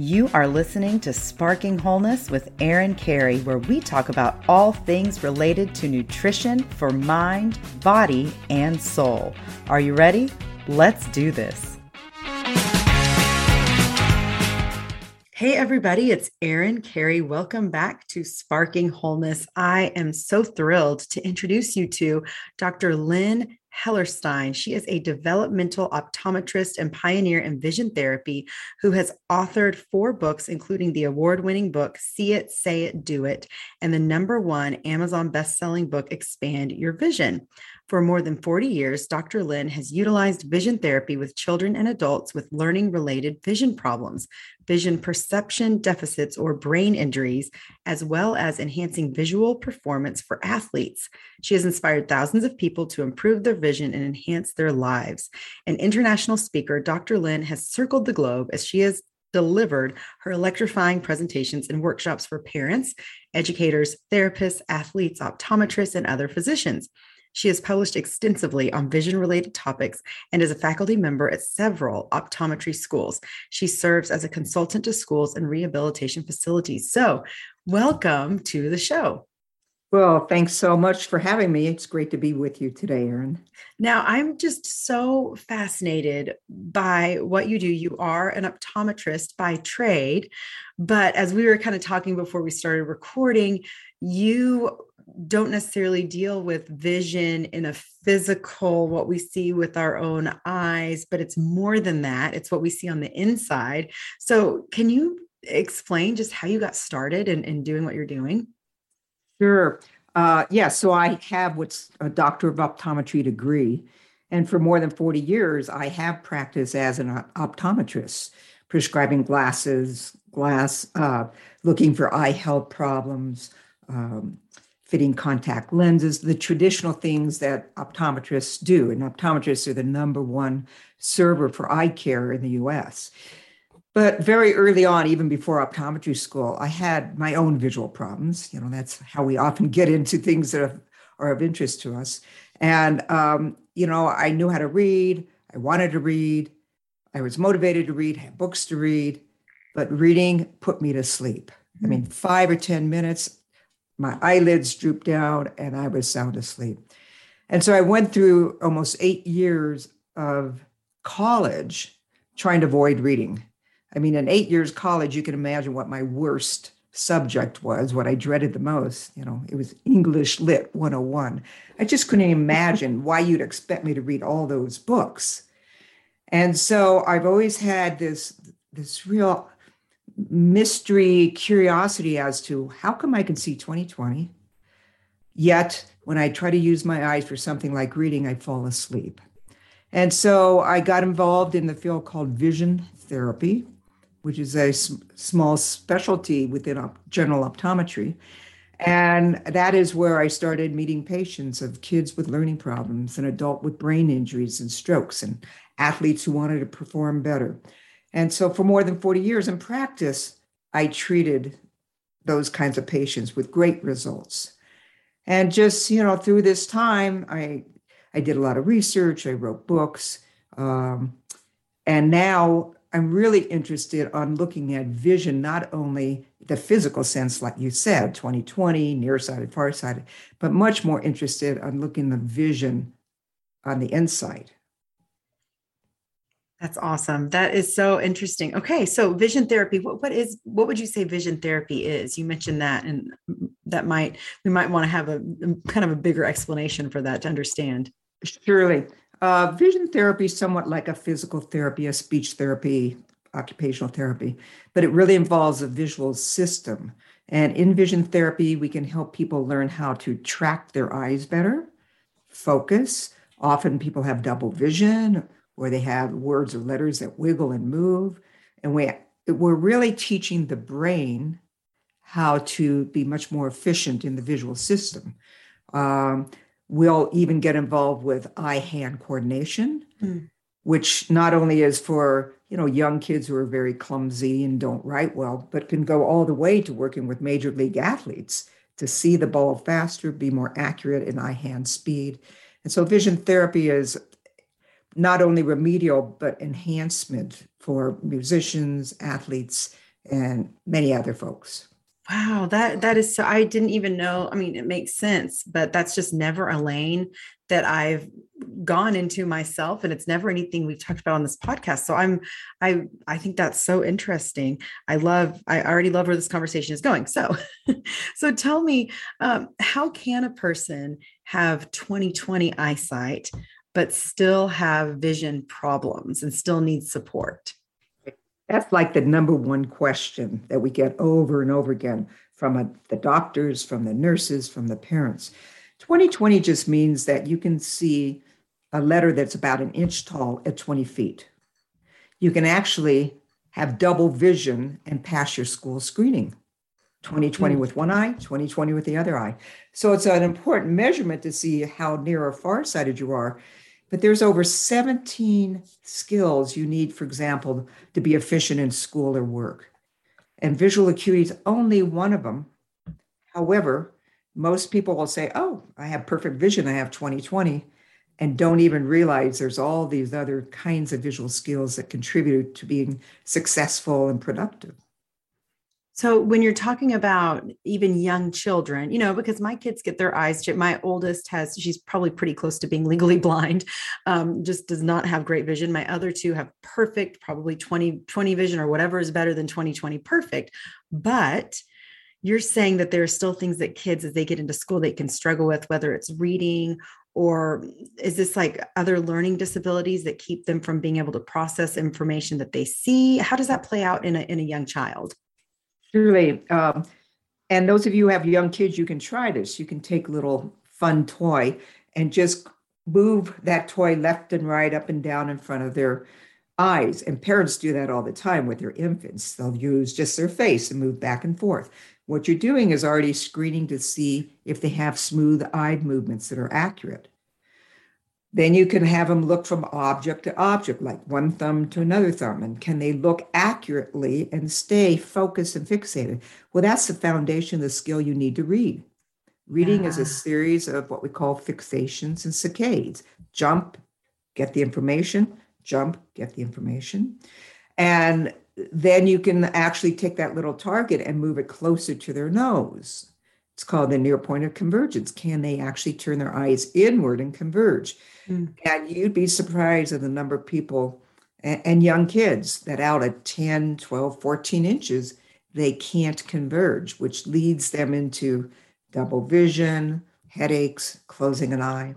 You are listening to Sparking Wholeness with Erin Carey, where we talk about all things related to nutrition for mind, body, and soul. Are you ready? Let's do this. Hey, everybody, it's Erin Carey. Welcome back to Sparking Wholeness. I am so thrilled to introduce you to Dr. Lynn Hellerstein. She is a developmental optometrist and pioneer in vision therapy who has authored four books, including the award winning book, See It, Say It, Do It, and the number one Amazon best selling book, Expand Your Vision. For more than 40 years, Dr. Lynn has utilized vision therapy with children and adults with learning related vision problems, vision perception deficits, or brain injuries, as well as enhancing visual performance for athletes. She has inspired thousands of people to improve their vision and enhance their lives. An international speaker, Dr. Lynn has circled the globe as she has delivered her electrifying presentations and workshops for parents, educators, therapists, athletes, optometrists, and other physicians. She has published extensively on vision related topics and is a faculty member at several optometry schools. She serves as a consultant to schools and rehabilitation facilities. So, welcome to the show. Well, thanks so much for having me. It's great to be with you today, Erin. Now, I'm just so fascinated by what you do. You are an optometrist by trade, but as we were kind of talking before we started recording, you don't necessarily deal with vision in a physical, what we see with our own eyes, but it's more than that. It's what we see on the inside. So, can you explain just how you got started in, in doing what you're doing? Sure. Uh, yeah, so I have what's a doctor of optometry degree. And for more than 40 years, I have practiced as an optometrist, prescribing glasses, glass, uh, looking for eye health problems, um, fitting contact lenses, the traditional things that optometrists do. And optometrists are the number one server for eye care in the US. But very early on, even before optometry school, I had my own visual problems. You know, that's how we often get into things that are, of interest to us. And, um, you know, I knew how to read, I wanted to read, I was motivated to read, had books to read, but reading put me to sleep. I mean, five or 10 minutes, my eyelids drooped down and I was sound asleep. And so I went through almost eight years of college trying to avoid reading. I mean, in eight years college, you can imagine what my worst subject was, what I dreaded the most. You know, it was English Lit 101. I just couldn't imagine why you'd expect me to read all those books. And so I've always had this, this real mystery, curiosity as to how come I can see 2020, yet when I try to use my eyes for something like reading, I fall asleep. And so I got involved in the field called vision therapy, which is a small specialty within op- general optometry. And that is where I started meeting patients of kids with learning problems, and adult with brain injuries and strokes, and athletes who wanted to perform better. And so for more than 40 years in practice, I treated those kinds of patients with great results. And just, you know, through this time, I I did a lot of research, I wrote books. Um, and now I'm really interested on looking at vision, not only the physical sense, like you said, 2020, nearsighted, farsighted, but much more interested on looking the vision on the inside. That's awesome. That is so interesting. Okay, so vision therapy. What what is what would you say vision therapy is? You mentioned that, and that might we might want to have a kind of a bigger explanation for that to understand. Surely, uh, vision therapy is somewhat like a physical therapy, a speech therapy, occupational therapy, but it really involves a visual system. And in vision therapy, we can help people learn how to track their eyes better, focus. Often people have double vision where they have words or letters that wiggle and move. And we, we're really teaching the brain how to be much more efficient in the visual system. Um, we'll even get involved with eye-hand coordination, mm. which not only is for you know young kids who are very clumsy and don't write well, but can go all the way to working with major league athletes to see the ball faster, be more accurate in eye-hand speed. And so vision therapy is not only remedial but enhancement for musicians, athletes, and many other folks. Wow, that that is so I didn't even know. I mean, it makes sense, but that's just never a lane that I've gone into myself and it's never anything we've talked about on this podcast. So I'm I I think that's so interesting. I love I already love where this conversation is going. So so tell me um, how can a person have 20/20 eyesight but still have vision problems and still need support? That's like the number one question that we get over and over again from a, the doctors, from the nurses, from the parents. 2020 just means that you can see a letter that's about an inch tall at 20 feet. You can actually have double vision and pass your school screening 2020 mm. with one eye, 2020 with the other eye. So it's an important measurement to see how near or far-sighted you are. But there's over 17 skills you need, for example, to be efficient in school or work. And visual acuity is only one of them. However, most people will say, Oh, I have perfect vision, I have 2020, and don't even realize there's all these other kinds of visual skills that contribute to being successful and productive. So when you're talking about even young children, you know, because my kids get their eyes. My oldest has, she's probably pretty close to being legally blind, um, just does not have great vision. My other two have perfect, probably 20, 20 vision or whatever is better than 2020 perfect. But you're saying that there are still things that kids, as they get into school, they can struggle with, whether it's reading or is this like other learning disabilities that keep them from being able to process information that they see? How does that play out in a, in a young child? Surely. Um, and those of you who have young kids, you can try this. You can take a little fun toy and just move that toy left and right, up and down in front of their eyes. And parents do that all the time with their infants. They'll use just their face and move back and forth. What you're doing is already screening to see if they have smooth eyed movements that are accurate. Then you can have them look from object to object, like one thumb to another thumb. And can they look accurately and stay focused and fixated? Well, that's the foundation of the skill you need to read. Reading yeah. is a ah. series of what we call fixations and saccades jump, get the information, jump, get the information. And then you can actually take that little target and move it closer to their nose. It's called the near point of convergence. Can they actually turn their eyes inward and converge? Mm. And you'd be surprised at the number of people and, and young kids that out at 10, 12, 14 inches, they can't converge, which leads them into double vision, headaches, closing an eye.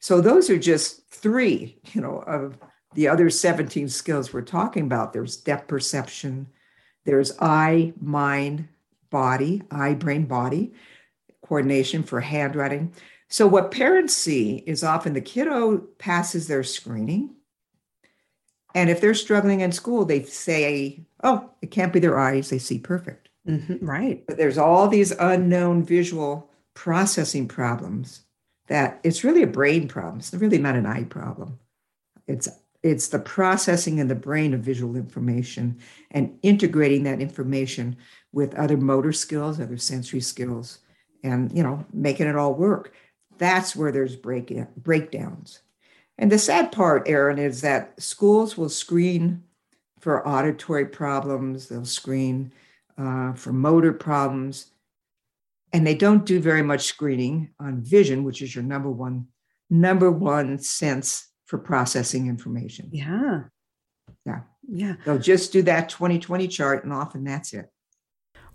So those are just three, you know, of the other 17 skills we're talking about. There's depth perception, there's eye, mind, body, eye, brain, body, coordination for handwriting. So, what parents see is often the kiddo passes their screening. And if they're struggling in school, they say, oh, it can't be their eyes. They see perfect. Mm-hmm, right. But there's all these unknown visual processing problems that it's really a brain problem. It's really not an eye problem. It's it's the processing in the brain of visual information and integrating that information with other motor skills, other sensory skills, and you know, making it all work. That's where there's break, breakdowns. And the sad part, Erin, is that schools will screen for auditory problems, they'll screen uh, for motor problems, and they don't do very much screening on vision, which is your number one number one sense for processing information. Yeah. Yeah. Yeah. They'll just do that 2020 chart and often that's it.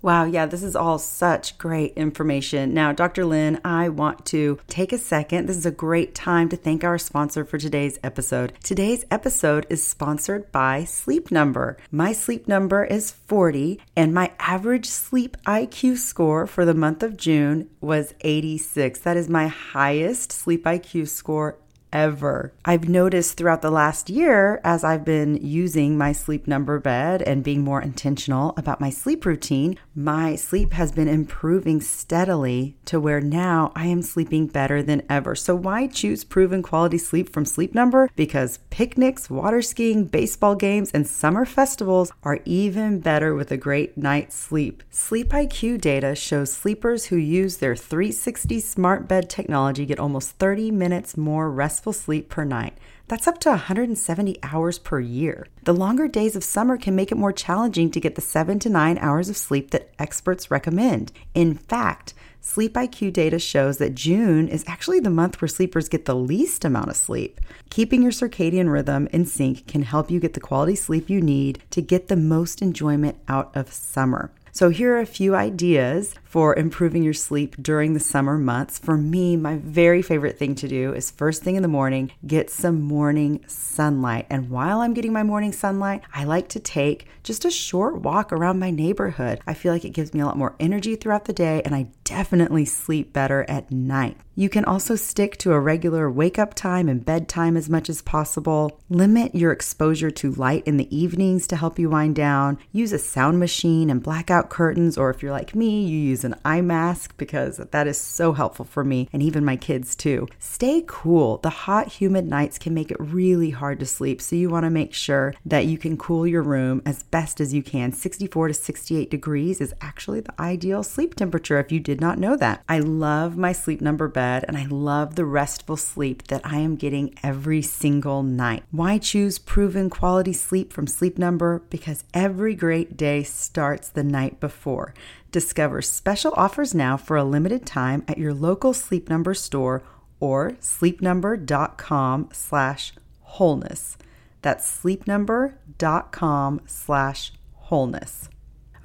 Wow, yeah, this is all such great information. Now, Dr. Lynn, I want to take a second. This is a great time to thank our sponsor for today's episode. Today's episode is sponsored by Sleep Number. My sleep number is 40, and my average sleep IQ score for the month of June was 86. That is my highest sleep IQ score ever. I've noticed throughout the last year, as I've been using my sleep number bed and being more intentional about my sleep routine, my sleep has been improving steadily to where now I am sleeping better than ever. So, why choose proven quality sleep from Sleep Number? Because picnics, water skiing, baseball games, and summer festivals are even better with a great night's sleep. Sleep IQ data shows sleepers who use their 360 smart bed technology get almost 30 minutes more restful sleep per night. That's up to 170 hours per year. The longer days of summer can make it more challenging to get the seven to nine hours of sleep that experts recommend. In fact, Sleep IQ data shows that June is actually the month where sleepers get the least amount of sleep. Keeping your circadian rhythm in sync can help you get the quality sleep you need to get the most enjoyment out of summer. So, here are a few ideas for improving your sleep during the summer months. For me, my very favorite thing to do is first thing in the morning, get some morning sunlight. And while I'm getting my morning sunlight, I like to take just a short walk around my neighborhood. I feel like it gives me a lot more energy throughout the day, and I definitely sleep better at night. You can also stick to a regular wake up time and bedtime as much as possible. Limit your exposure to light in the evenings to help you wind down. Use a sound machine and blackout curtains, or if you're like me, you use an eye mask because that is so helpful for me and even my kids too. Stay cool. The hot, humid nights can make it really hard to sleep, so you want to make sure that you can cool your room as best as you can. 64 to 68 degrees is actually the ideal sleep temperature if you did not know that. I love my sleep number bed bed and I love the restful sleep that I am getting every single night. Why choose proven quality sleep from Sleep Number? Because every great day starts the night before. Discover special offers now for a limited time at your local Sleep Number store or sleepnumber.com slash wholeness. That's sleepnumber.com slash wholeness.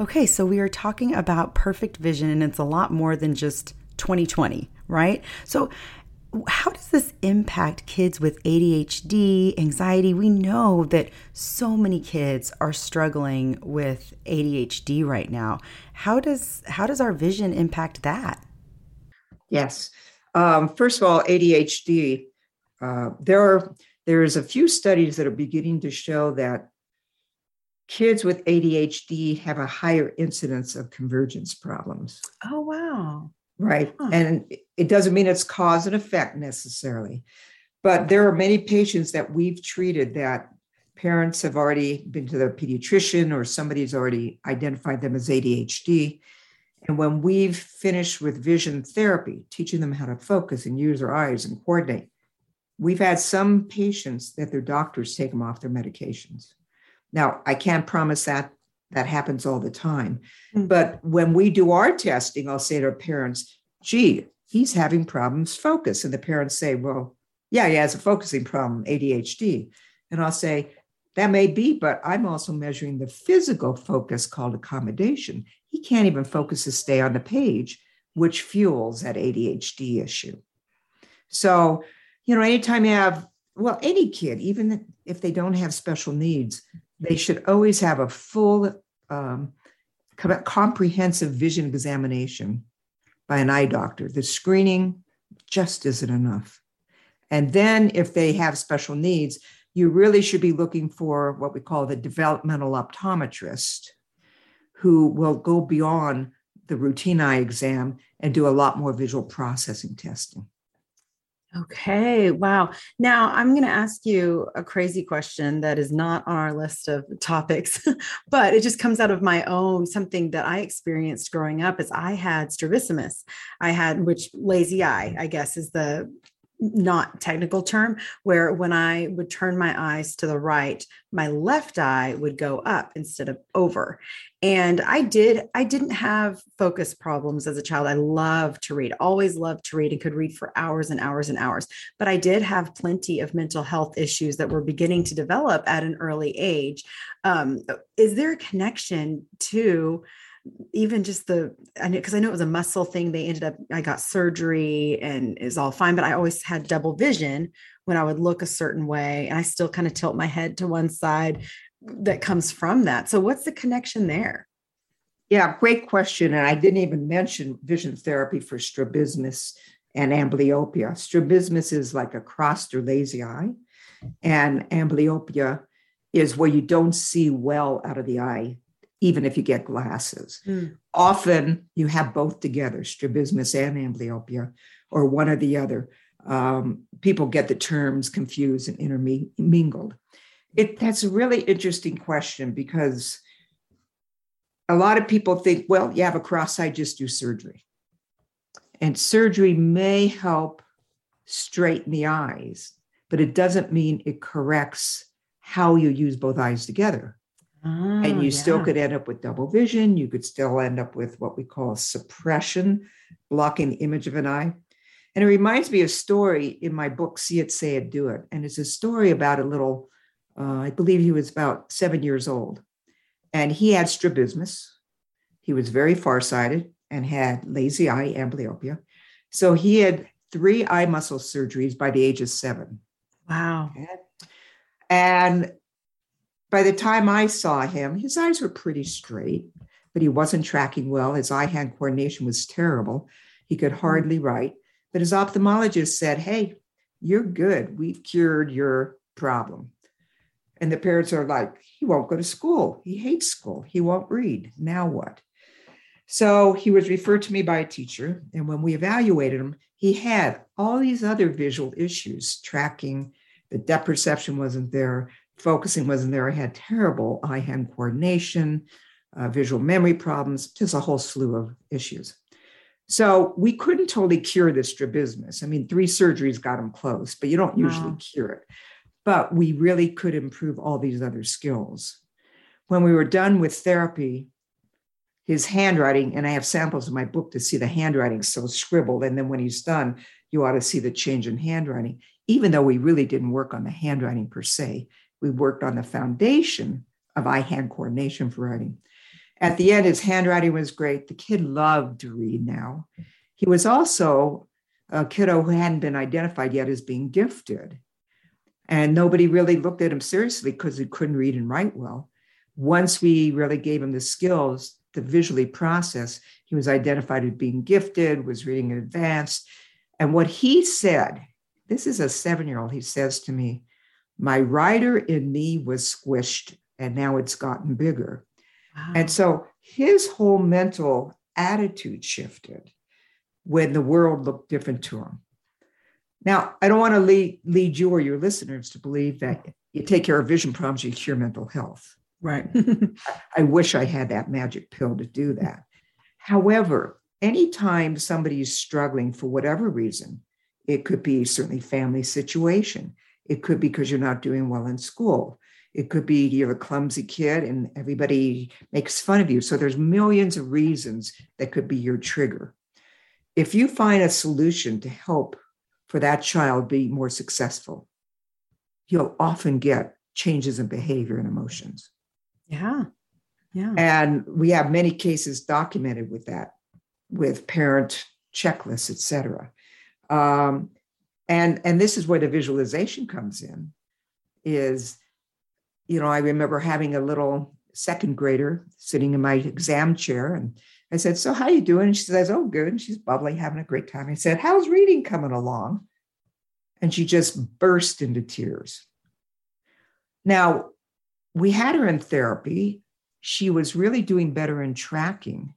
Okay, so we are talking about perfect vision, and it's a lot more than just 2020 right? So, how does this impact kids with ADHD, anxiety? We know that so many kids are struggling with ADHD right now. How does how does our vision impact that? Yes. Um, first of all, ADHD. Uh, there are there's a few studies that are beginning to show that kids with ADHD have a higher incidence of convergence problems. Oh wow! Right. Huh. And it doesn't mean it's cause and effect necessarily. But there are many patients that we've treated that parents have already been to their pediatrician or somebody's already identified them as ADHD. And when we've finished with vision therapy, teaching them how to focus and use their eyes and coordinate, we've had some patients that their doctors take them off their medications. Now, I can't promise that that happens all the time. Mm-hmm. But when we do our testing, I'll say to our parents, gee, he's having problems focus. And the parents say, well, yeah, he has a focusing problem, ADHD. And I'll say, that may be, but I'm also measuring the physical focus called accommodation. He can't even focus to stay on the page, which fuels that ADHD issue. So, you know, anytime you have, well, any kid, even if they don't have special needs, they should always have a full, um, comprehensive vision examination by an eye doctor. The screening just isn't enough. And then, if they have special needs, you really should be looking for what we call the developmental optometrist, who will go beyond the routine eye exam and do a lot more visual processing testing. Okay, wow. Now I'm going to ask you a crazy question that is not on our list of topics, but it just comes out of my own something that I experienced growing up is I had strabismus. I had which lazy eye, I guess is the not technical term where when i would turn my eyes to the right my left eye would go up instead of over. And i did i didn't have focus problems as a child. I loved to read always loved to read and could read for hours and hours and hours. But i did have plenty of mental health issues that were beginning to develop at an early age. Um, is there a connection to even just the I know because I know it was a muscle thing. They ended up I got surgery and is all fine, but I always had double vision when I would look a certain way, and I still kind of tilt my head to one side. That comes from that. So what's the connection there? Yeah, great question. And I didn't even mention vision therapy for strabismus and amblyopia. Strabismus is like a crossed or lazy eye, and amblyopia is where you don't see well out of the eye even if you get glasses. Mm. Often you have both together, strabismus and amblyopia, or one or the other. Um, people get the terms confused and intermingled. It, that's a really interesting question because a lot of people think, well, you have a cross eye, just do surgery. And surgery may help straighten the eyes. but it doesn't mean it corrects how you use both eyes together. Oh, and you yeah. still could end up with double vision. You could still end up with what we call suppression, blocking the image of an eye. And it reminds me of a story in my book, See It, Say It, Do It. And it's a story about a little, uh, I believe he was about seven years old. And he had strabismus. He was very farsighted and had lazy eye amblyopia. So he had three eye muscle surgeries by the age of seven. Wow. And by the time I saw him, his eyes were pretty straight, but he wasn't tracking well. His eye hand coordination was terrible. He could hmm. hardly write. But his ophthalmologist said, Hey, you're good. We've cured your problem. And the parents are like, He won't go to school. He hates school. He won't read. Now what? So he was referred to me by a teacher. And when we evaluated him, he had all these other visual issues tracking, the depth perception wasn't there, focusing wasn't there. I had terrible eye hand coordination, uh, visual memory problems, just a whole slew of issues. So we couldn't totally cure the strabismus. I mean, three surgeries got him close, but you don't usually Wow. cure it. But we really could improve all these other skills. When we were done with therapy, his handwriting, and I have samples in my book to see the handwriting so scribbled. And then when he's done, you ought to see the change in handwriting, even though we really didn't work on the handwriting per se. We worked on the foundation of eye hand coordination for writing. At the end, his handwriting was great. The kid loved to read now. He was also a kiddo who hadn't been identified yet as being gifted. And nobody really looked at him seriously because he couldn't read and write well. Once we really gave him the skills to visually process, he was identified as being gifted, was reading in advance. And what he said, this is a seven year old, he says to me, My writer in me was squished and now it's gotten bigger. Wow. And so his whole mental attitude shifted when the world looked different to him. Now, I don't want to lead, lead you or your listeners to believe that you take care of vision problems, you cure mental health. right. I wish I had that magic pill to do that. However, anytime somebody is struggling for whatever reason, it could be certainly family situation. It could be because you're not doing well in school. It could be you're a clumsy kid and everybody makes fun of you. So there's millions of reasons that could be your trigger. If you find a solution to help for that child be more successful, you'll often get changes in behavior and emotions. yeah. Yeah. And we have many cases documented with that, with parent checklists, et cetera. Um, and, and this is where the visualization comes in is, you know, I remember having a little second grader sitting in my exam chair and I said, so how you doing? And she says, oh, good. And she's bubbly, having a great time. I said, how's reading coming along? And she just burst into tears. Now, we had her in therapy she was really doing better in tracking.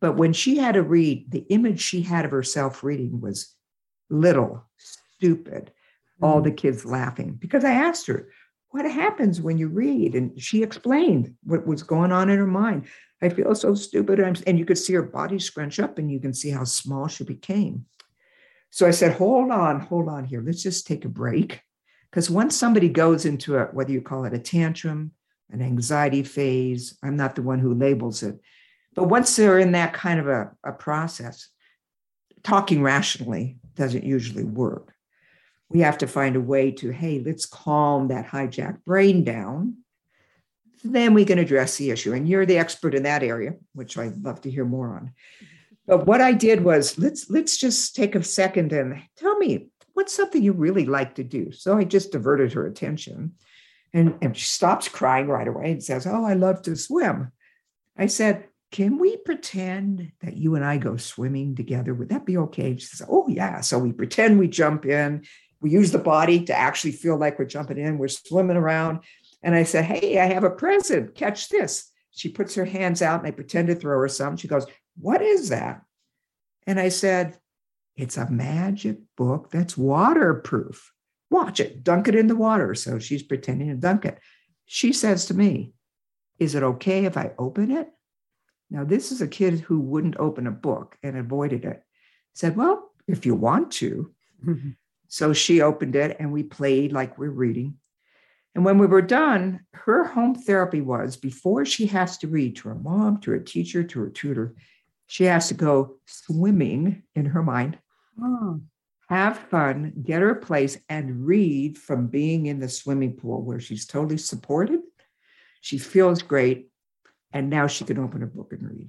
But when she had to read, the image she had of herself reading was little, stupid, all the hmm. kids laughing. Because I asked her, What happens when you read? And she explained what was going on in her mind. I feel so stupid. And you could see her body scrunch up and you can see how small she became. So I said, Hold on, hold on here. Let's just take a break. Because once somebody goes into a, whether you call it a tantrum, an anxiety phase. I'm not the one who labels it. But once they're in that kind of a, a process, talking rationally doesn't usually work. We have to find a way to, hey, let's calm that hijacked brain down. Then we can address the issue. And you're the expert in that area, which I'd love to hear more on. But what I did was let's let's just take a second and tell me what's something you really like to do. So I just diverted her attention. And, and she stops crying right away and says, Oh, I love to swim. I said, Can we pretend that you and I go swimming together? Would that be okay? She says, Oh, yeah. So we pretend we jump in. We use the body to actually feel like we're jumping in. We're swimming around. And I said, Hey, I have a present. Catch this. She puts her hands out and I pretend to throw her some. She goes, What is that? And I said, It's a magic book that's waterproof watch it, dunk it in the water. So she's pretending to dunk it. She says to me, Is it okay if I open it? Now, this is a kid who wouldn't open a book and avoided it. Said, Well, if you want to. Mm-hmm. So she opened it and we played like we're reading. And when we were done, her home therapy was before she has to read to her mom, to her teacher, to her tutor, she has to go swimming in her mind, oh. have fun, get her place, and read from being in the swimming pool where she's totally supported. She feels great. And now she can open a book and read.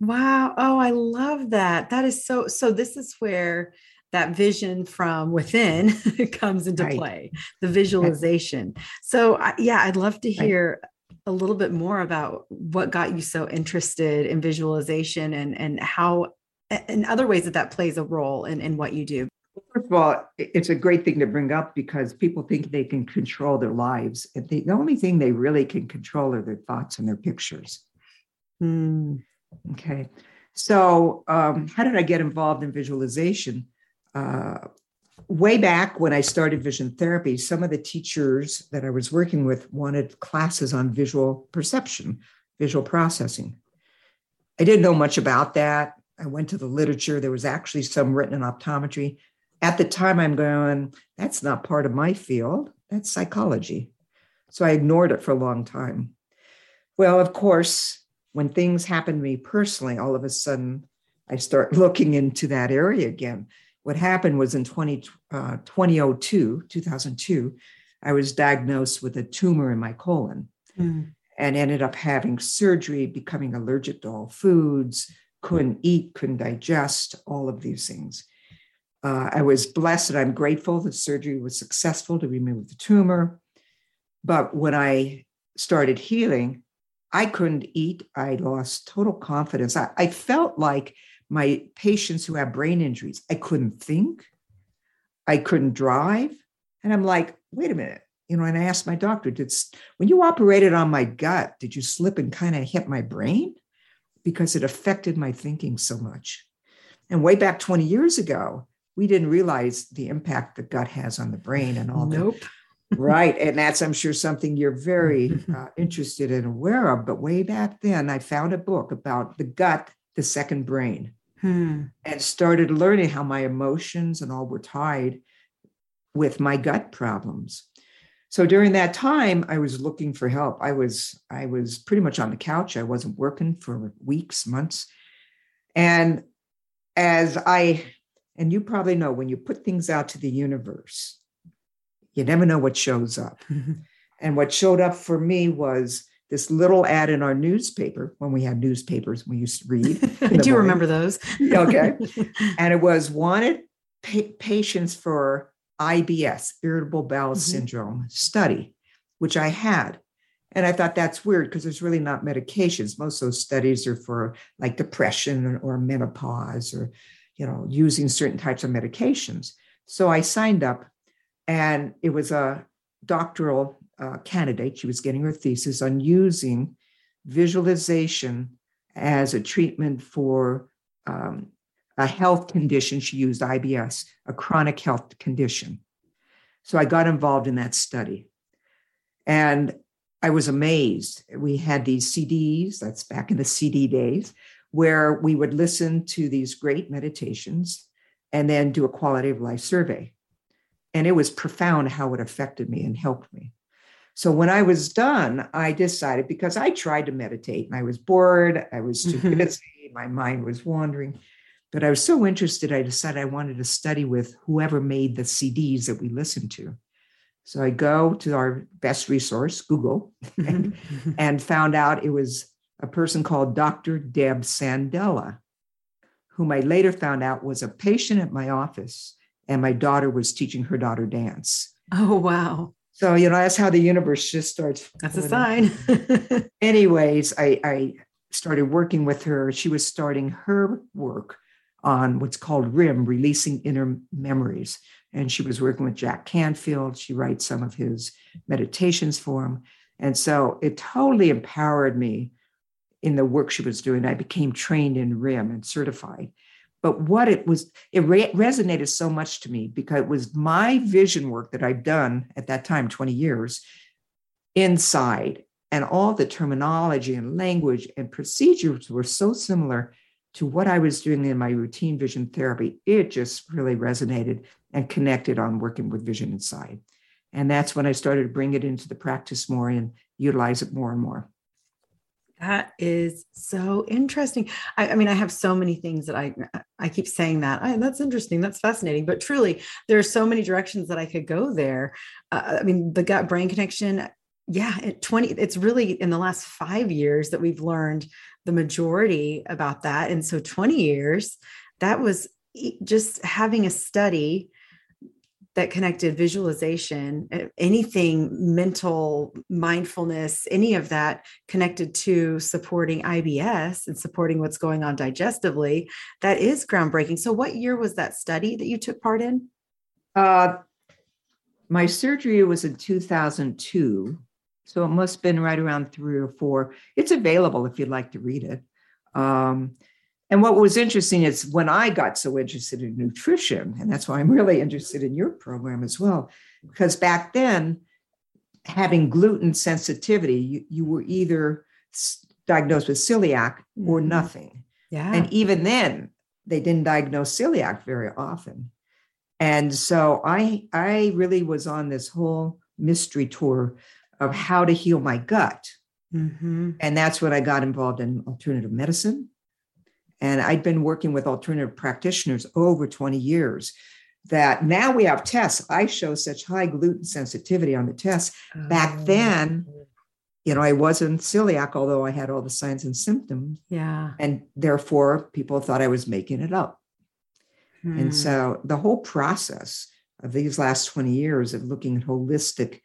Wow. Oh, I love that. That is so. So, this is where that vision from within comes into right. play the visualization. So, yeah, I'd love to hear right. a little bit more about what got you so interested in visualization and, and how, in other ways, that that plays a role in, in what you do. First of all, it's a great thing to bring up because people think they can control their lives. And the, the only thing they really can control are their thoughts and their pictures. Hmm. Okay. So, um, how did I get involved in visualization? Uh, way back when I started vision therapy, some of the teachers that I was working with wanted classes on visual perception, visual processing. I didn't know much about that. I went to the literature. There was actually some written in optometry. At the time, I'm going, that's not part of my field. That's psychology. So I ignored it for a long time. Well, of course, when things happen to me personally, all of a sudden I start looking into that area again. What happened was in 20, uh, 2002, 2002, I was diagnosed with a tumor in my colon mm. and ended up having surgery, becoming allergic to all foods, couldn't eat, couldn't digest, all of these things. Uh, I was blessed and I'm grateful the surgery was successful to remove the tumor. But when I started healing, I couldn't eat. I lost total confidence. I, I felt like my patients who have brain injuries, I couldn't think, I couldn't drive. And I'm like, wait a minute. You know, and I asked my doctor, did when you operated on my gut, did you slip and kind of hit my brain? Because it affected my thinking so much. And way back 20 years ago, we didn't realize the impact the gut has on the brain and all nope. that right. And that's, I'm sure, something you're very uh, interested and aware of. But way back then, I found a book about the gut, the second brain, hmm. and started learning how my emotions and all were tied with my gut problems. So during that time, I was looking for help. I was I was pretty much on the couch. I wasn't working for weeks, months. And as I and you probably know when you put things out to the universe, you never know what shows up. and what showed up for me was this little ad in our newspaper when we had newspapers we used to read. I do morning. remember those. okay. And it was wanted pa- patients for IBS, irritable bowel mm-hmm. syndrome study, which I had. And I thought that's weird because there's really not medications. Most of those studies are for like depression or menopause or, you know, using certain types of medications. So I signed up and it was a doctoral uh, candidate. She was getting her thesis on using visualization as a treatment for um, a health condition. She used IBS, a chronic health condition. So I got involved in that study. And I was amazed. We had these CDs, that's back in the CD days, where we would listen to these great meditations and then do a quality of life survey. And it was profound how it affected me and helped me. So when I was done, I decided because I tried to meditate and I was bored, I was too mm-hmm. busy, my mind was wandering. But I was so interested, I decided I wanted to study with whoever made the CDs that we listened to. So I go to our best resource, Google, and, mm-hmm. and found out it was a person called Dr. Deb Sandella, whom I later found out was a patient at my office and my daughter was teaching her daughter dance. Oh, wow. So, you know, that's how the universe just starts. That's a sign. Anyways, I, I started working with her. She was starting her work on what's called RIM, Releasing Inner Memories. And she was working with Jack Canfield. She writes some of his meditations for him. And so it totally empowered me in the work she was doing. I became trained in RIM and certified but what it was it re- resonated so much to me because it was my vision work that i'd done at that time 20 years inside and all the terminology and language and procedures were so similar to what I was doing in my routine vision therapy, it just really resonated and connected on working with Vision Inside. And that's when I started to bring it into the practice more and utilize it more and more. That is so interesting. I, I, mean, I have so many things that I I keep saying that that's interesting, that's fascinating. But truly, there are so many directions that I could go there. Uh, I mean, the gut brain connection. Yeah, at 20, it's really in the last five years that we've learned the majority about that. And so 20 years, that was just having a study that connected visualization, anything mental mindfulness, any of that connected to supporting IBS and supporting what's going on digestively, that is groundbreaking. So, what year was that study that you took part in? Uh, my surgery was in 2002. So, it must have been right around three or four. It's available if you'd like to read it. Um, and what was interesting is when I got so interested in nutrition, and that's why I'm really interested in your program as well, because back then, having gluten sensitivity, you, you were either diagnosed with celiac or mm-hmm. nothing. Yeah. And even then, they didn't diagnose celiac very often. And so I I really was on this whole mystery tour of how to heal my gut. Mm-hmm. And that's when I got involved in alternative medicine and I'd been working with alternative practitioners over 20 years that now we have tests. I show such high gluten sensitivity on the tests. Back oh. then, you know, I wasn't celiac, although I had all the signs and symptoms. Yeah. And therefore, people thought I was making it up. Hmm. And so the whole process of these last 20 years of looking at holistic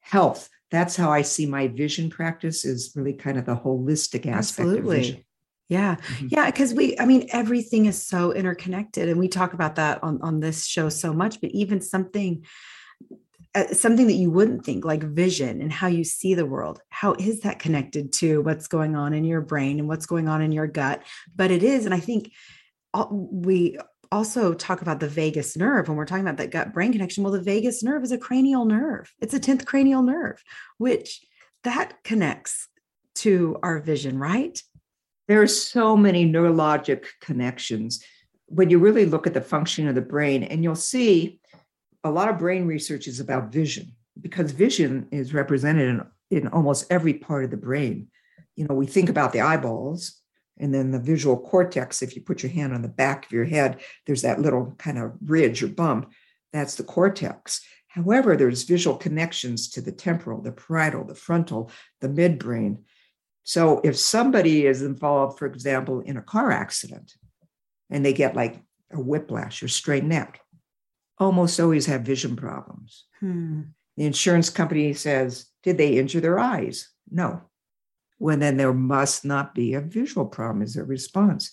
health, that's how I see my vision practice is really kind of the holistic aspect Absolutely. of vision. Yeah. Mm-hmm. Yeah. Because we, I mean, everything is so interconnected. And we talk about that on, on this show so much, but even something, uh, something that you wouldn't think like vision and how you see the world, how is that connected to what's going on in your brain and what's going on in your gut? But it is. And I think we also talk about the vagus nerve when we're talking about that gut brain connection. Well, the vagus nerve is a cranial nerve, it's a 10th cranial nerve, which that connects to our vision, right? There are so many neurologic connections. When you really look at the function of the brain and you'll see a lot of brain research is about vision because vision is represented in, in almost every part of the brain. You know we think about the eyeballs and then the visual cortex if you put your hand on the back of your head there's that little kind of ridge or bump that's the cortex. However there's visual connections to the temporal the parietal the frontal the midbrain so if somebody is involved, for example, in a car accident and they get like a whiplash or strained neck, almost always have vision problems. Hmm. The insurance company says, Did they injure their eyes? No. Well, then there must not be a visual problem, is their response.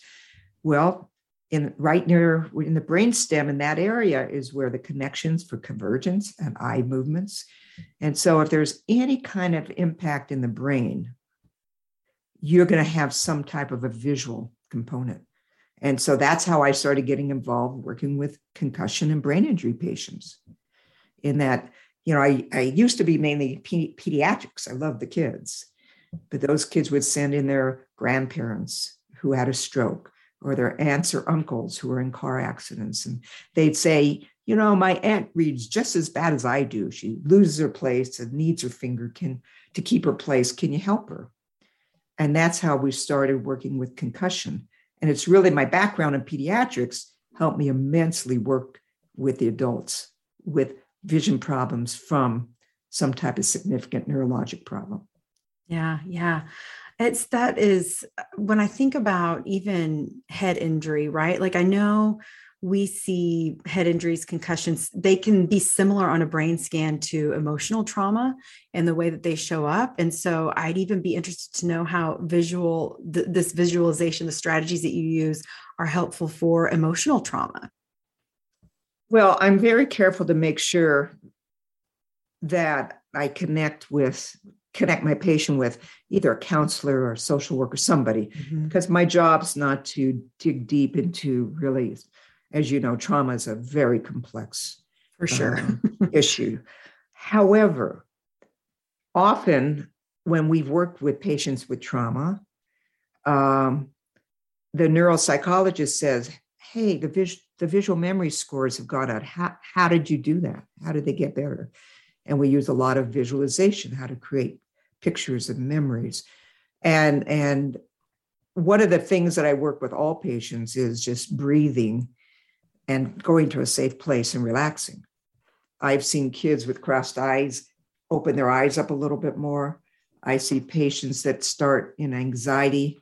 Well, in right near in the brain stem in that area is where the connections for convergence and eye movements. And so if there's any kind of impact in the brain you're going to have some type of a visual component. And so that's how I started getting involved working with concussion and brain injury patients. In that, you know, I, I used to be mainly pediatrics. I love the kids, but those kids would send in their grandparents who had a stroke or their aunts or uncles who were in car accidents. And they'd say, you know, my aunt reads just as bad as I do. She loses her place and needs her finger can to keep her place. Can you help her? And that's how we started working with concussion. And it's really my background in pediatrics helped me immensely work with the adults with vision problems from some type of significant neurologic problem. Yeah, yeah. It's that is when I think about even head injury, right? Like I know we see head injuries, concussions, they can be similar on a brain scan to emotional trauma and the way that they show up. And so I'd even be interested to know how visual, th- this visualization, the strategies that you use are helpful for emotional trauma. Well, I'm very careful to make sure that I connect with connect my patient with either a counselor or a social worker somebody mm-hmm. because my job's not to dig deep into really as you know, trauma is a very complex for sure um, issue. However, often when we've worked with patients with trauma, um, the neuropsychologist says, Hey, the, vis- the visual memory scores have gone out. How, how did you do that? How did they get better? And we use a lot of visualization, how to create pictures and memories. And, and one of the things that I work with all patients is just breathing and going to a safe place and relaxing. I've seen kids with crossed eyes open their eyes up a little bit more. I see patients that start in anxiety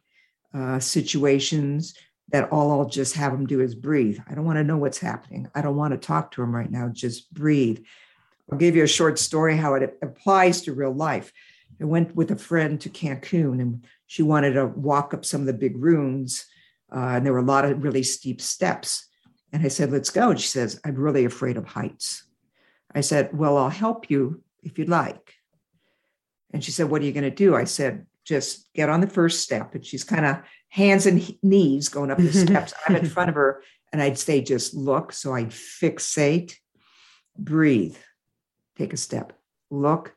uh, situations that all I'll just have them do is breathe. I don't want to know what's happening. I don't want to talk to them right now. Just breathe. I'll give you a short story how it applies to real life. I went with a friend to Cancun and she wanted to walk up some of the big ruins. Uh, and there were a lot of really steep steps. And I said, let's go. And she says, I'm really afraid of heights. I said, well, I'll help you if you'd like. And she said, what are you going to do? I said, just get on the first step. And she's kind of hands and knees going up the steps. I'm in front of her. And I'd say, just look. So I'd fixate, breathe, take a step, look,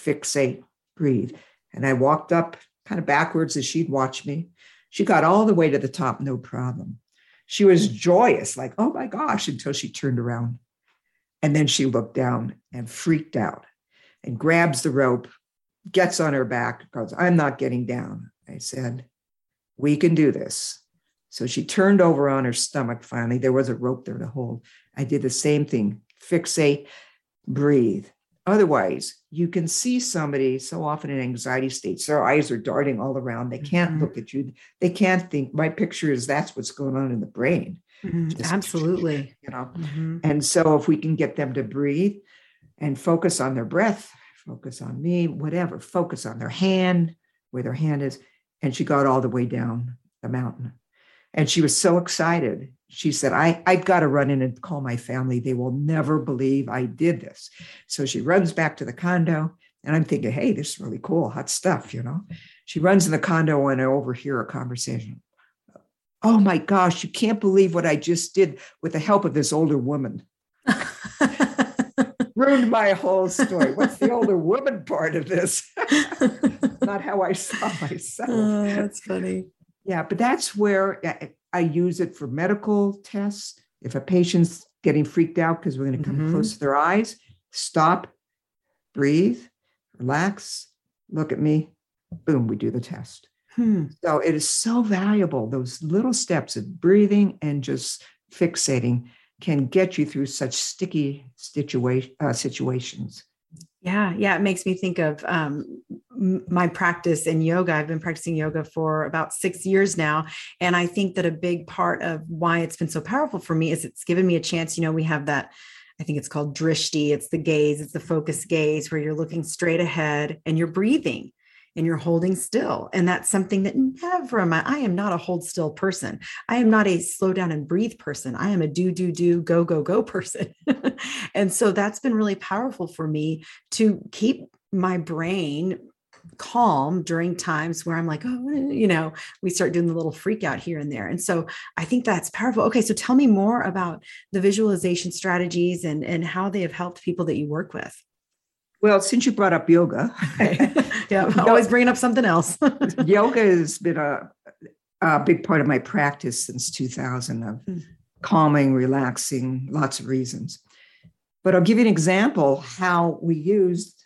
fixate, breathe. And I walked up kind of backwards as she'd watch me. She got all the way to the top, no problem. She was joyous, like, oh my gosh, until she turned around. And then she looked down and freaked out and grabs the rope, gets on her back, goes, I'm not getting down. I said, We can do this. So she turned over on her stomach finally. There was a rope there to hold. I did the same thing fixate, breathe. Otherwise, you can see somebody so often in anxiety states, their eyes are darting all around. They can't mm-hmm. look at you. They can't think. My picture is that's what's going on in the brain. Mm-hmm. Just, Absolutely. You know, mm-hmm. and so if we can get them to breathe and focus on their breath, focus on me, whatever, focus on their hand, where their hand is. And she got all the way down the mountain. And she was so excited. She said, I, I've got to run in and call my family. They will never believe I did this. So she runs back to the condo. And I'm thinking, hey, this is really cool, hot stuff, you know. She runs in the condo and I overhear a conversation. Oh my gosh, you can't believe what I just did with the help of this older woman. ruined my whole story. What's the older woman part of this? Not how I saw myself. Oh, that's funny. Yeah, but that's where I use it for medical tests. If a patient's getting freaked out because we're going to come mm-hmm. close to their eyes, stop, breathe, relax, look at me, boom, we do the test. Hmm. So it is so valuable, those little steps of breathing and just fixating can get you through such sticky situation, uh, situations. Yeah, yeah, it makes me think of um, my practice in yoga. I've been practicing yoga for about six years now. And I think that a big part of why it's been so powerful for me is it's given me a chance. You know, we have that, I think it's called drishti, it's the gaze, it's the focus gaze where you're looking straight ahead and you're breathing and you're holding still. And that's something that never am I, I am not a hold still person. I am not a slow down and breathe person. I am a do, do, do, go, go, go person. and so that's been really powerful for me to keep my brain calm during times where I'm like, oh, eh, you know, we start doing the little freak out here and there. And so I think that's powerful. Okay, so tell me more about the visualization strategies and, and how they have helped people that you work with. Well, since you brought up yoga, yeah, always bringing up something else. yoga has been a, a big part of my practice since 2000 of mm. calming, relaxing, lots of reasons. But I'll give you an example how we used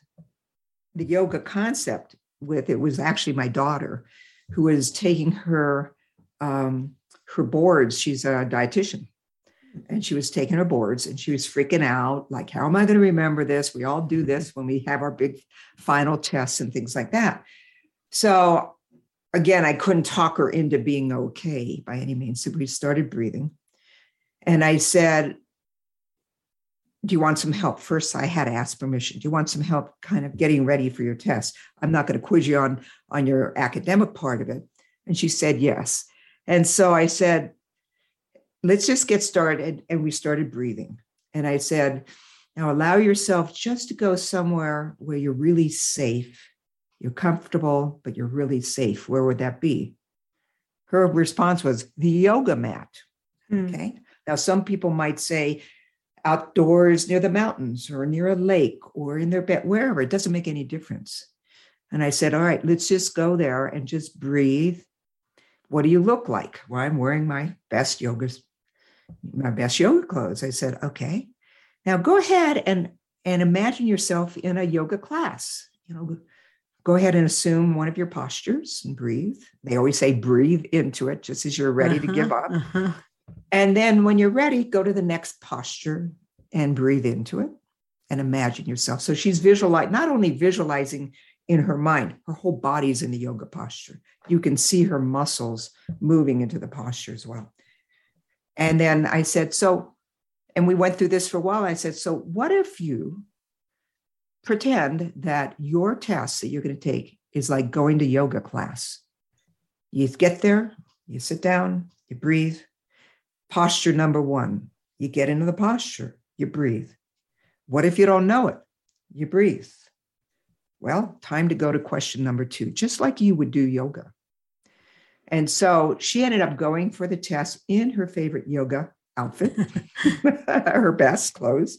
the yoga concept with it was actually my daughter who was taking her um, her boards. She's a dietitian, and she was taking her boards and she was freaking out like how am i going to remember this? We all do this when we have our big final tests and things like that. So again i couldn't talk her into being okay by any means so we started breathing. And i said do you want some help? First i had to ask permission do you want some help kind of getting ready for your test? I'm not going to quiz you on on your academic part of it. And she said yes. And so i said let's just get started. And we started breathing. And I said, now allow yourself just to go somewhere where you're really safe. You're comfortable, but you're really safe. Where would that be? Her response was the yoga mat. Hmm. Okay. Now, some people might say outdoors near the mountains or near a lake or in their bed, wherever. It doesn't make any difference. And I said, all right, let's just go there and just breathe what do you look like? Well, I'm wearing my best yoga, my best yoga clothes. I said, okay. Now go ahead and and imagine yourself in a yoga class. You know, go ahead and assume one of your postures and breathe. They always say breathe into it just as you're ready uh-huh, to give uh-huh, up. Uh-huh. And then when you're ready, go to the next posture and breathe into it and imagine yourself. So she's visualizing, not only visualizing in her mind, her whole body's in the yoga posture. You can see her muscles moving into the posture as well. And then I said, So, and we went through this for a while. I said, So, what if you pretend that your test that you're going to take is like going to yoga class? You get there, you sit down, you breathe. Posture number one, you get into the posture, you breathe. What if you don't know it? You breathe. Well, time to go to question number two, just like you would do yoga. And so she ended up going for the test in her favorite yoga outfit, her best clothes.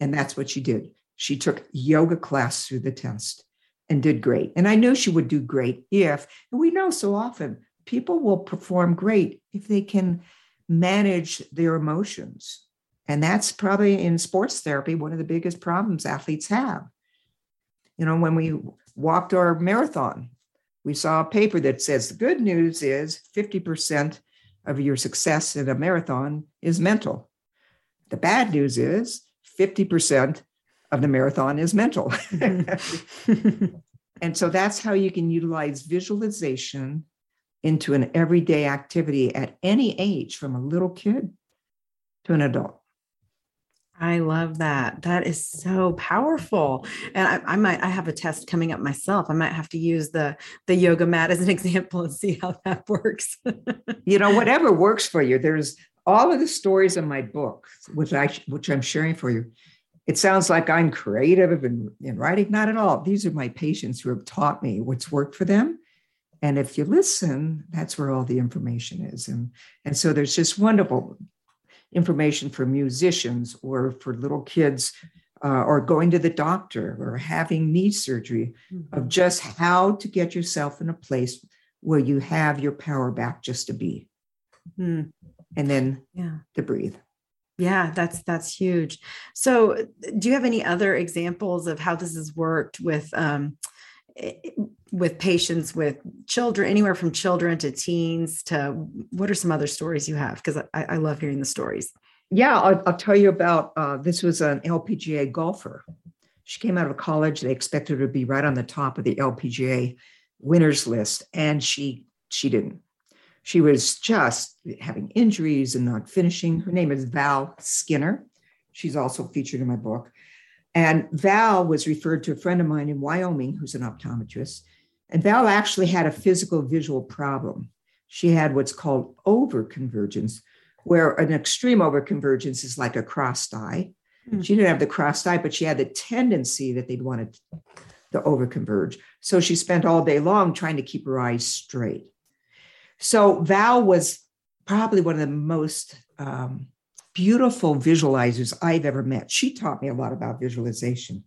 And that's what she did. She took yoga class through the test and did great. And I knew she would do great if, and we know so often people will perform great if they can manage their emotions. And that's probably in sports therapy one of the biggest problems athletes have. You know, when we walked our marathon, we saw a paper that says the good news is 50% of your success in a marathon is mental. The bad news is 50% of the marathon is mental. and so that's how you can utilize visualization into an everyday activity at any age, from a little kid to an adult. I love that. That is so powerful. And I, I, might I have a test coming up myself. I might have to use the the yoga mat as an example and see how that works. you know, whatever works for you. There's all of the stories in my book, which I which I'm sharing for you. It sounds like I'm creative in, in writing. Not at all. These are my patients who have taught me what's worked for them. And if you listen, that's where all the information is. And, and so there's just wonderful information for musicians or for little kids uh, or going to the doctor or having knee surgery mm-hmm. of just how to get yourself in a place where you have your power back just to be mm. and then yeah. to breathe yeah that's that's huge so do you have any other examples of how this has worked with um, with patients with children, anywhere from children to teens to what are some other stories you have? Because I, I, love hearing the stories. Yeah, I'll, I'll tell you about uh, this was an LPGA golfer. She came out of college. They expected her to be right on the top of the LPGA winners list, and she she didn't. She was just having injuries and not finishing. Her name is Val Skinner. She's also featured in my book. And Val was referred to a friend of mine in Wyoming who's an optometrist. And Val actually had a physical visual problem. She had what's called overconvergence, where an extreme overconvergence is like a crossed eye. Mm-hmm. She didn't have the crossed eye, but she had the tendency that they'd want to overconverge. So she spent all day long trying to keep her eyes straight. So Val was probably one of the most um, beautiful visualizers I've ever met. She taught me a lot about visualization.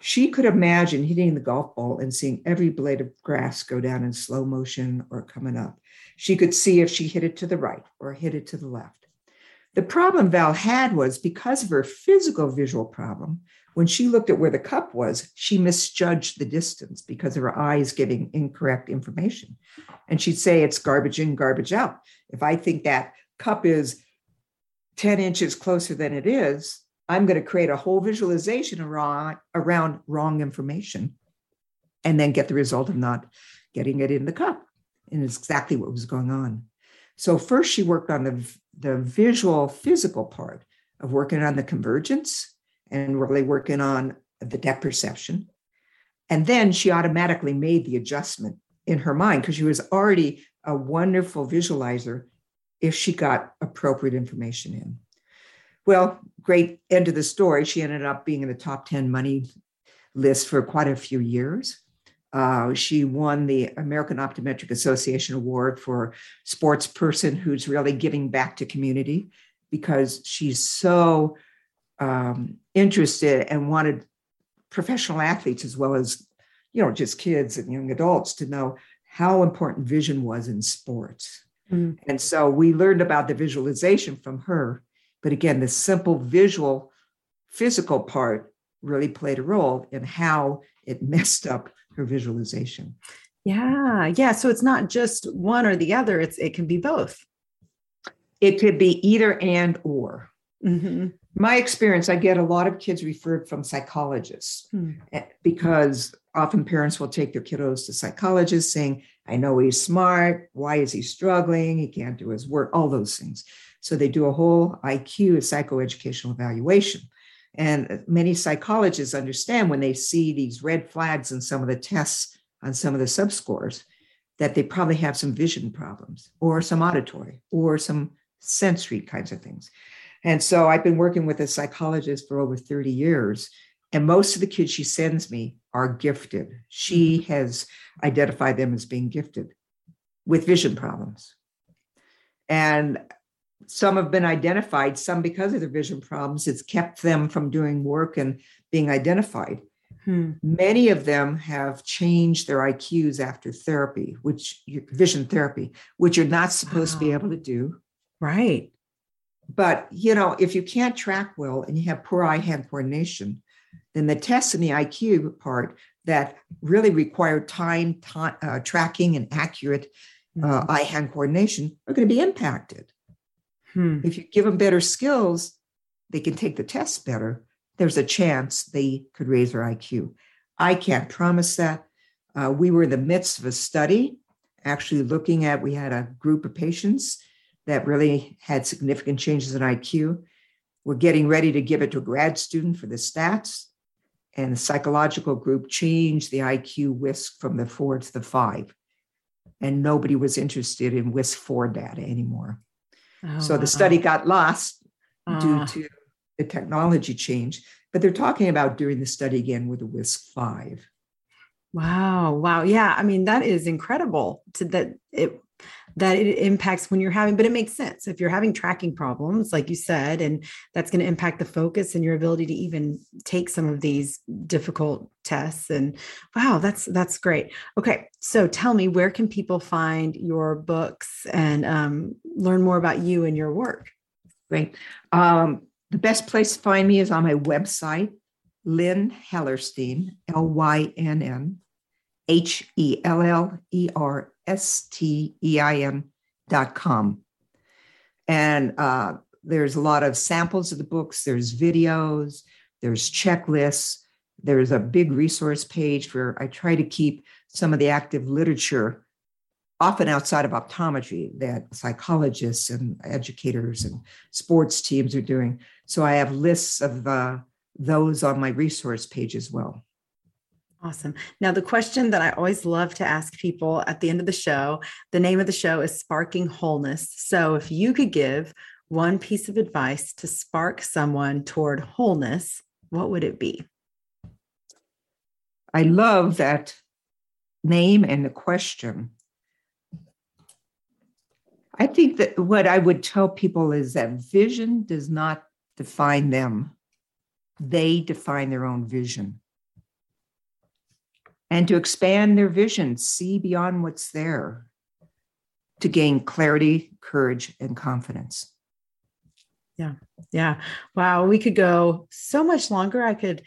She could imagine hitting the golf ball and seeing every blade of grass go down in slow motion or coming up. She could see if she hit it to the right or hit it to the left. The problem Val had was because of her physical visual problem, when she looked at where the cup was, she misjudged the distance because of her eyes giving incorrect information. And she'd say it's garbage in, garbage out. If I think that cup is 10 inches closer than it is, I'm going to create a whole visualization around, wrong information and then get the result of not getting it in the cup. And it's exactly what was going on. So, first, she worked on the, the visual, physical part of working on the convergence and really working on the depth perception. And then she automatically made the adjustment in her mind because she was already a wonderful visualizer if she got appropriate information in. Well, great end of the story. She ended up being in the top 10 money list for quite a few years. Uh, she won the American Optometric Association Award for sports person who's really giving back to community because she's so um, interested and wanted professional athletes as well as you know just kids and young adults to know how important vision was in sports. Mm. And so we learned about the visualization from her. But again, the simple visual, physical part really played a role in how it messed up her visualization. Yeah. Yeah. So it's not just one or the other, it's it can be both. It could be either and or. Mm-hmm. My experience, I get a lot of kids referred from psychologists. Eh, because often parents will take their kiddos to psychologists saying, I know he's smart. Why is he struggling? He can't do his work, all those things. So they do a whole IQ, psychoeducational evaluation. And many psychologists understand when they see these red flags in some of the tests on some of the subscores that they probably have some vision problems or some auditory or some sensory kinds of things. And so I've been working with a psychologist for over 30 years. And most of the kids she sends me are gifted. She mm-hmm. has identified them as being gifted with vision problems. And some have been identified, some because of their vision problems, it's kept them from doing work and being identified. Hmm. Many of them have changed their IQs after therapy, which vision therapy, which you're not supposed wow. to be able to do. Right. But you know, if you can't track well and you have poor eye-hand coordination, then the tests in the IQ part that really require time, time uh, tracking and accurate uh, mm-hmm. eye-hand coordination are going to be impacted. Hmm. If you give them better skills, they can take the tests better. There's a chance they could raise their IQ. I can't promise that. Uh, we were in the midst of a study, actually looking at, we had a group of patients that really had significant changes in IQ. We're getting ready to give it to a grad student for the stats. And the psychological group changed the IQ WISC from the four to the five. And nobody was interested in WISC 4 data anymore. Oh, so the study got lost uh. due to the technology change. But they're talking about doing the study again with a WISC 5. Wow. Wow. Yeah. I mean, that is incredible to that it that it impacts when you're having, but it makes sense. If you're having tracking problems, like you said, and that's going to impact the focus and your ability to even take some of these difficult tests. And wow, that's that's great. Okay. So tell me, where can people find your books and um, learn more about you and your work? Great. Um, the best place to find me is on my website, Lynn Hellerstein, L Y N N H E L L E R S T E I N dot com. And uh, there's a lot of samples of the books, there's videos, there's checklists, there's a big resource page where I try to keep some of the active literature, often outside of optometry, that psychologists and educators and sports teams are doing. So I have lists of uh, those on my resource page as well. Awesome. Now, the question that I always love to ask people at the end of the show the name of the show is Sparking Wholeness. So, if you could give one piece of advice to spark someone toward wholeness, what would it be? I love that name and the question. I think that what I would tell people is that vision does not define them, they define their own vision and to expand their vision, see beyond what's there, to gain clarity, courage, and confidence. Yeah. Yeah. Wow. We could go so much longer. I could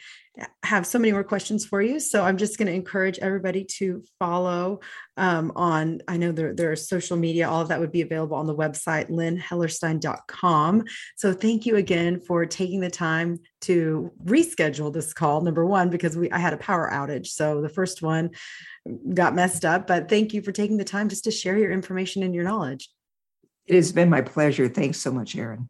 have so many more questions for you. So I'm just going to encourage everybody to follow um, on, I know there, there are social media, all of that would be available on the website, lynnhellerstein.com. So thank you again for taking the time to reschedule this call, number one, because we I had a power outage. So the first one got messed up, but thank you for taking the time just to share your information and your knowledge. It has been my pleasure. Thanks so much, Erin.